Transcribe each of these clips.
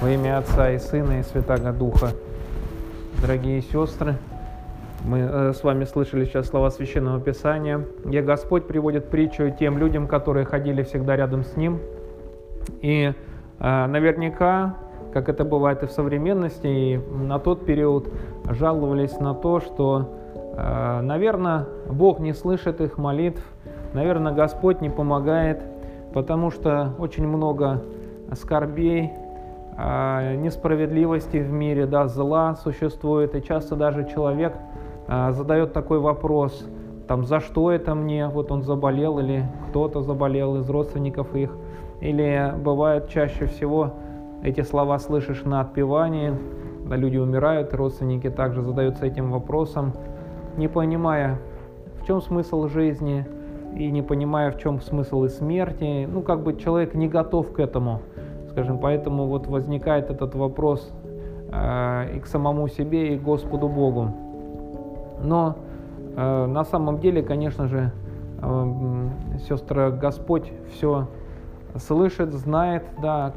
Во имя Отца и Сына и Святаго Духа. Дорогие сестры, мы э, с вами слышали сейчас слова Священного Писания, где Господь приводит притчу тем людям, которые ходили всегда рядом с Ним. И э, наверняка, как это бывает и в современности, и на тот период жаловались на то, что, э, наверное, Бог не слышит их молитв, наверное, Господь не помогает, потому что очень много скорбей, несправедливости в мире, да, зла существует, и часто даже человек а, задает такой вопрос, там, за что это мне, вот он заболел, или кто-то заболел из родственников их, или бывает чаще всего эти слова слышишь на отпевании, люди умирают, родственники также задаются этим вопросом, не понимая, в чем смысл жизни, и не понимая, в чем смысл и смерти, ну, как бы человек не готов к этому, Скажем, поэтому вот возникает этот вопрос э, и к самому себе, и к Господу Богу. Но э, на самом деле, конечно же, э, сестра Господь все слышит, знает, да,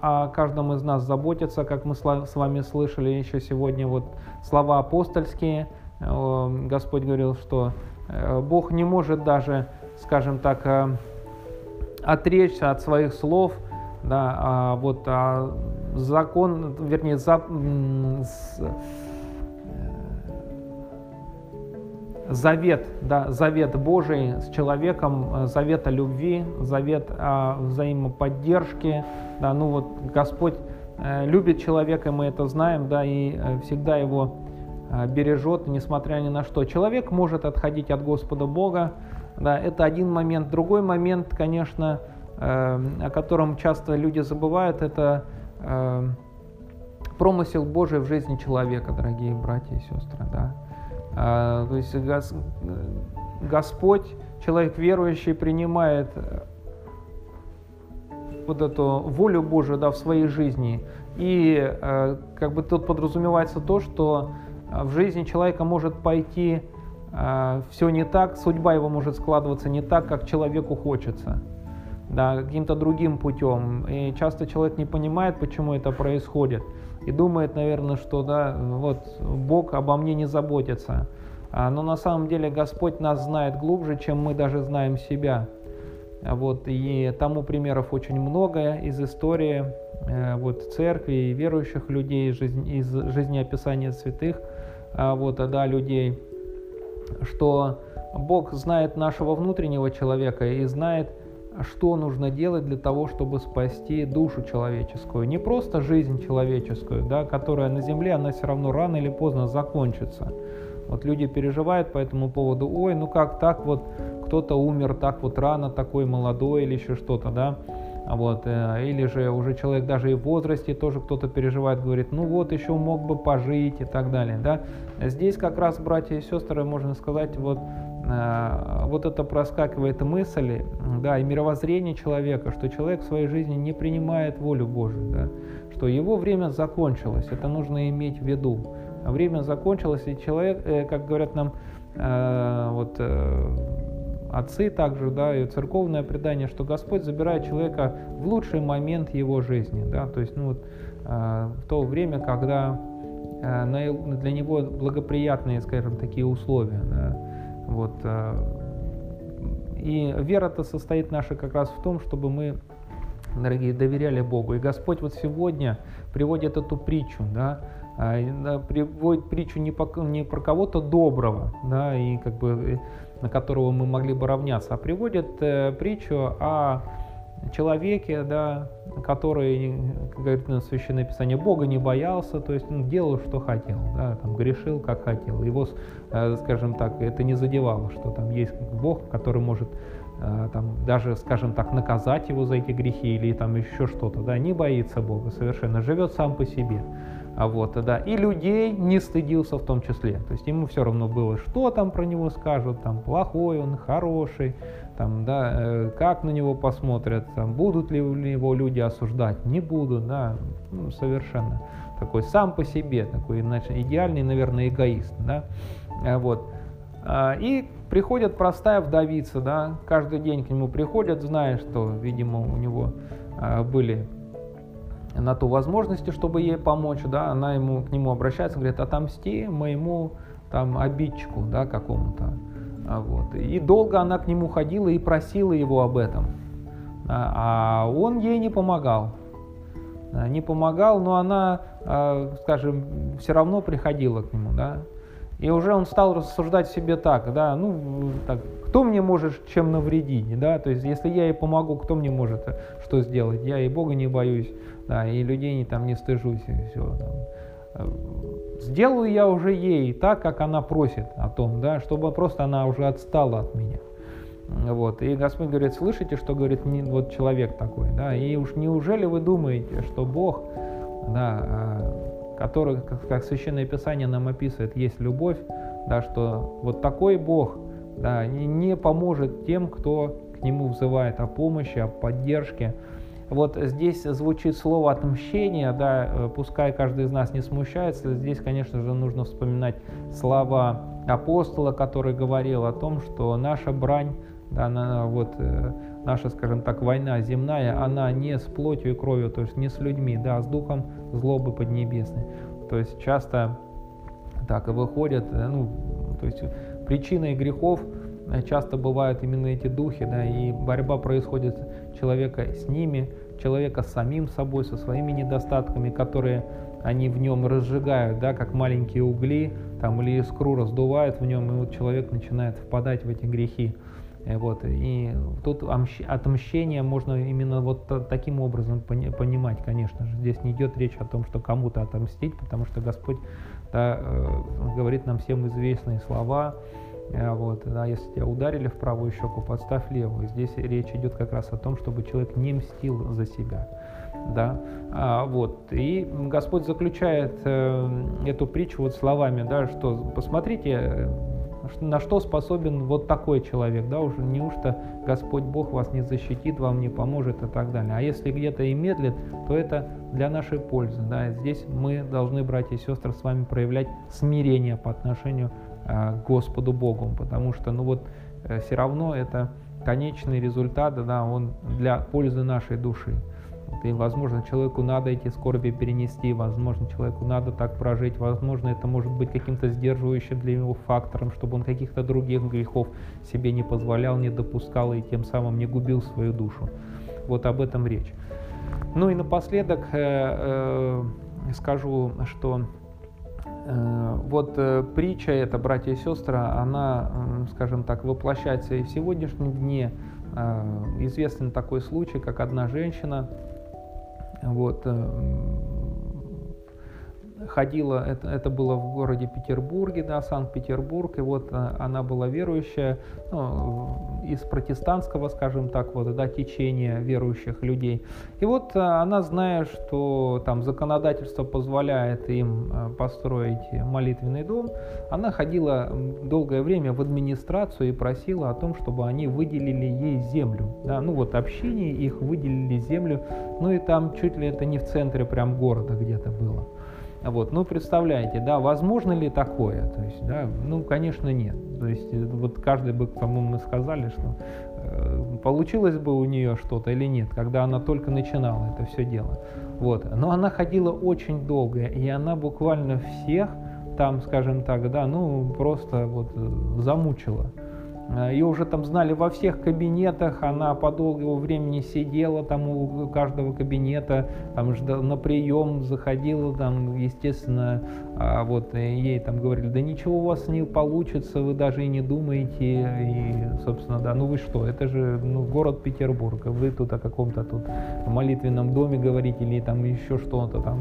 о каждом из нас заботится, как мы с вами слышали еще сегодня вот слова апостольские. Господь говорил, что Бог не может даже, скажем так, отречься от своих слов – да, а вот а закон, вернее, за, с, э, завет, да, завет Божий с человеком, э, завет о любви, завет о взаимоподдержке, да, ну вот Господь э, любит человека, мы это знаем, да, и всегда его бережет, несмотря ни на что. Человек может отходить от Господа Бога, да, это один момент. Другой момент, конечно, о котором часто люди забывают, это эм, промысел Божий в жизни человека, дорогие братья и сестры. Да? А, то есть Господь, человек верующий, принимает э, вот эту волю Божию да, в своей жизни. И э, как бы тут подразумевается то, что э, в жизни человека может пойти все не так, судьба его может складываться не так, как человеку хочется да, каким-то другим путем. И часто человек не понимает, почему это происходит. И думает, наверное, что да, вот Бог обо мне не заботится. А, но на самом деле Господь нас знает глубже, чем мы даже знаем себя. Вот, и тому примеров очень много из истории э, вот, церкви и верующих людей, жизнь, из жизнеописания святых а, вот, да, людей, что Бог знает нашего внутреннего человека и знает, что нужно делать для того, чтобы спасти душу человеческую. Не просто жизнь человеческую, да, которая на земле, она все равно рано или поздно закончится. Вот люди переживают по этому поводу, ой, ну как так вот, кто-то умер так вот рано, такой молодой или еще что-то, да. Вот, э, или же уже человек даже и в возрасте тоже кто-то переживает, говорит, ну вот еще мог бы пожить и так далее. Да? Здесь как раз, братья и сестры, можно сказать, вот вот это проскакивает мысль, да, и мировоззрение человека, что человек в своей жизни не принимает волю Божию, да, что его время закончилось, это нужно иметь в виду. Время закончилось, и человек, э, как говорят нам э, вот, отцы также, да, и церковное предание, что Господь забирает человека в лучший момент его жизни, да, то есть, ну, вот, в то время, когда для него благоприятные, скажем, такие условия, да, вот. Э, и вера-то состоит наша как раз в том, чтобы мы, дорогие, доверяли Богу. И Господь вот сегодня приводит эту притчу, да, а, приводит притчу не, по, не про кого-то доброго, да, и как бы на которого мы могли бы равняться, а приводит э, притчу о человеке, да, который, как говорит на Священное Писание, Бога не боялся, то есть ну, делал, что хотел, да, там, грешил, как хотел. Его, э, скажем так, это не задевало, что там есть Бог, который может э, там, даже, скажем так, наказать его за эти грехи или там еще что-то, да, не боится Бога совершенно, живет сам по себе. А вот, да, и людей не стыдился в том числе. То есть ему все равно было, что там про него скажут, там плохой он, хороший, там, да, э, как на него посмотрят, там, будут ли его люди осуждать, не будут, да, ну, совершенно такой сам по себе, такой значит, идеальный, наверное, эгоист, да, э, вот. А, и приходит простая вдовица, да, каждый день к нему приходят, зная, что, видимо, у него а, были на ту возможности, чтобы ей помочь, да, она ему, к нему обращается, говорит, отомсти моему там обидчику, да, какому-то. А, вот. И долго она к нему ходила и просила его об этом. А он ей не помогал. Не помогал, но она, а, скажем, все равно приходила к нему, да. И уже он стал рассуждать себе так, да, ну, так, кто мне может чем навредить, да, то есть если я ей помогу, кто мне может э, что сделать, я и Бога не боюсь, да, и людей не, там не стыжусь, и все. Там. Э, сделаю я уже ей так, как она просит о том, да, чтобы просто она уже отстала от меня. Вот. И Господь говорит, слышите, что говорит не, вот человек такой, да, и уж неужели вы думаете, что Бог, да, а, который, как, Священное Писание нам описывает, есть любовь, да, что вот такой Бог, да, не, поможет тем, кто к Нему взывает о помощи, о поддержке, вот здесь звучит слово отмщение, да, э, пускай каждый из нас не смущается, здесь, конечно же, нужно вспоминать слова апостола, который говорил о том, что наша брань, да, на, вот, э, наша, скажем так, война земная, она не с плотью и кровью, то есть не с людьми, да, а с духом злобы поднебесной. То есть часто так и выходят, э, ну, то есть причиной грехов часто бывают именно эти духи, да, и борьба происходит человека с ними, человека с самим собой, со своими недостатками, которые они в нем разжигают, да, как маленькие угли, там, или искру раздувают в нем, и вот человек начинает впадать в эти грехи. Вот. И тут отмщение можно именно вот таким образом понимать, конечно же. Здесь не идет речь о том, что кому-то отомстить, потому что Господь да, э, говорит нам всем известные слова, Э, вот, да, если тебя ударили в правую щеку, подставь левую. Здесь речь идет как раз о том, чтобы человек не мстил за себя. Да, а, вот. И Господь заключает э, эту притчу вот словами, да, что посмотрите, на что способен вот такой человек, да, уже неужто Господь Бог вас не защитит, вам не поможет и так далее. А если где-то и медлит, то это для нашей пользы, да, здесь мы должны, братья и сестры, с вами проявлять смирение по отношению Э, Господу Богу, потому что, ну вот, э, все равно это конечный результат, да, он для пользы нашей души. И, возможно, человеку надо эти скорби перенести, возможно, человеку надо так прожить, возможно, это может быть каким-то сдерживающим для него фактором, чтобы он каких-то других грехов себе не позволял, не допускал и тем самым не губил свою душу. Вот об этом речь. Ну и напоследок э, э, скажу, что Э, вот э, притча эта, братья и сестры, она, скажем так, воплощается и в сегодняшнем дне. Э, известен такой случай, как одна женщина, вот, ходила, это, это было в городе Петербурге, да, Санкт-Петербург, и вот э, она была верующая, ну, из протестантского, скажем так, вот, да, течения верующих людей. И вот э, она, зная, что там законодательство позволяет им э, построить молитвенный дом, она ходила долгое время в администрацию и просила о том, чтобы они выделили ей землю, да, ну вот общине их выделили землю, ну и там чуть ли это не в центре прям города где-то было. Вот, ну, представляете, да, возможно ли такое? То есть, да, ну, конечно, нет. То есть, э, вот каждый бы, по-моему, мы сказали, что э, получилось бы у нее что-то или нет, когда она только начинала это все дело. Вот, но она ходила очень долго, и она буквально всех там, скажем так, да, ну, просто вот э, замучила. Ее уже там знали во всех кабинетах, она по долгому времени сидела там у каждого кабинета, там на прием заходила, там, естественно, а вот ей там говорили, да ничего у вас не получится, вы даже и не думаете, и, собственно, да, ну вы что, это же ну, город Петербург, вы тут о каком-то тут молитвенном доме говорите, или там еще что-то там,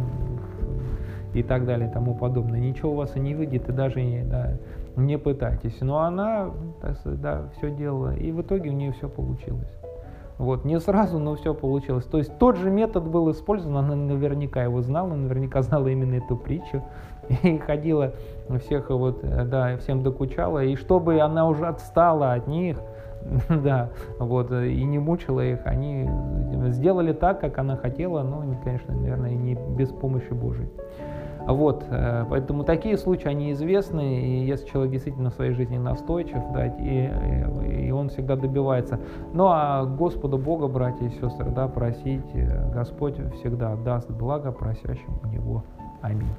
и так далее и тому подобное. Ничего у вас и не выйдет, и даже да, не пытайтесь. Но она, так сказать, да, все делала, и в итоге у нее все получилось. Вот, не сразу, но все получилось. То есть тот же метод был использован, она наверняка его знала, наверняка знала именно эту притчу, и ходила всех вот, да, всем докучала, и чтобы она уже отстала от них, да, вот, и не мучила их, они сделали так, как она хотела, но, конечно, наверное, не без помощи Божией. Вот, э, поэтому такие случаи, они известны, и если человек действительно в своей жизни настойчив, да, и, и он всегда добивается. Ну а Господу Бога, братья и сестры, да, просить, Господь всегда даст благо просящим у Него. Аминь.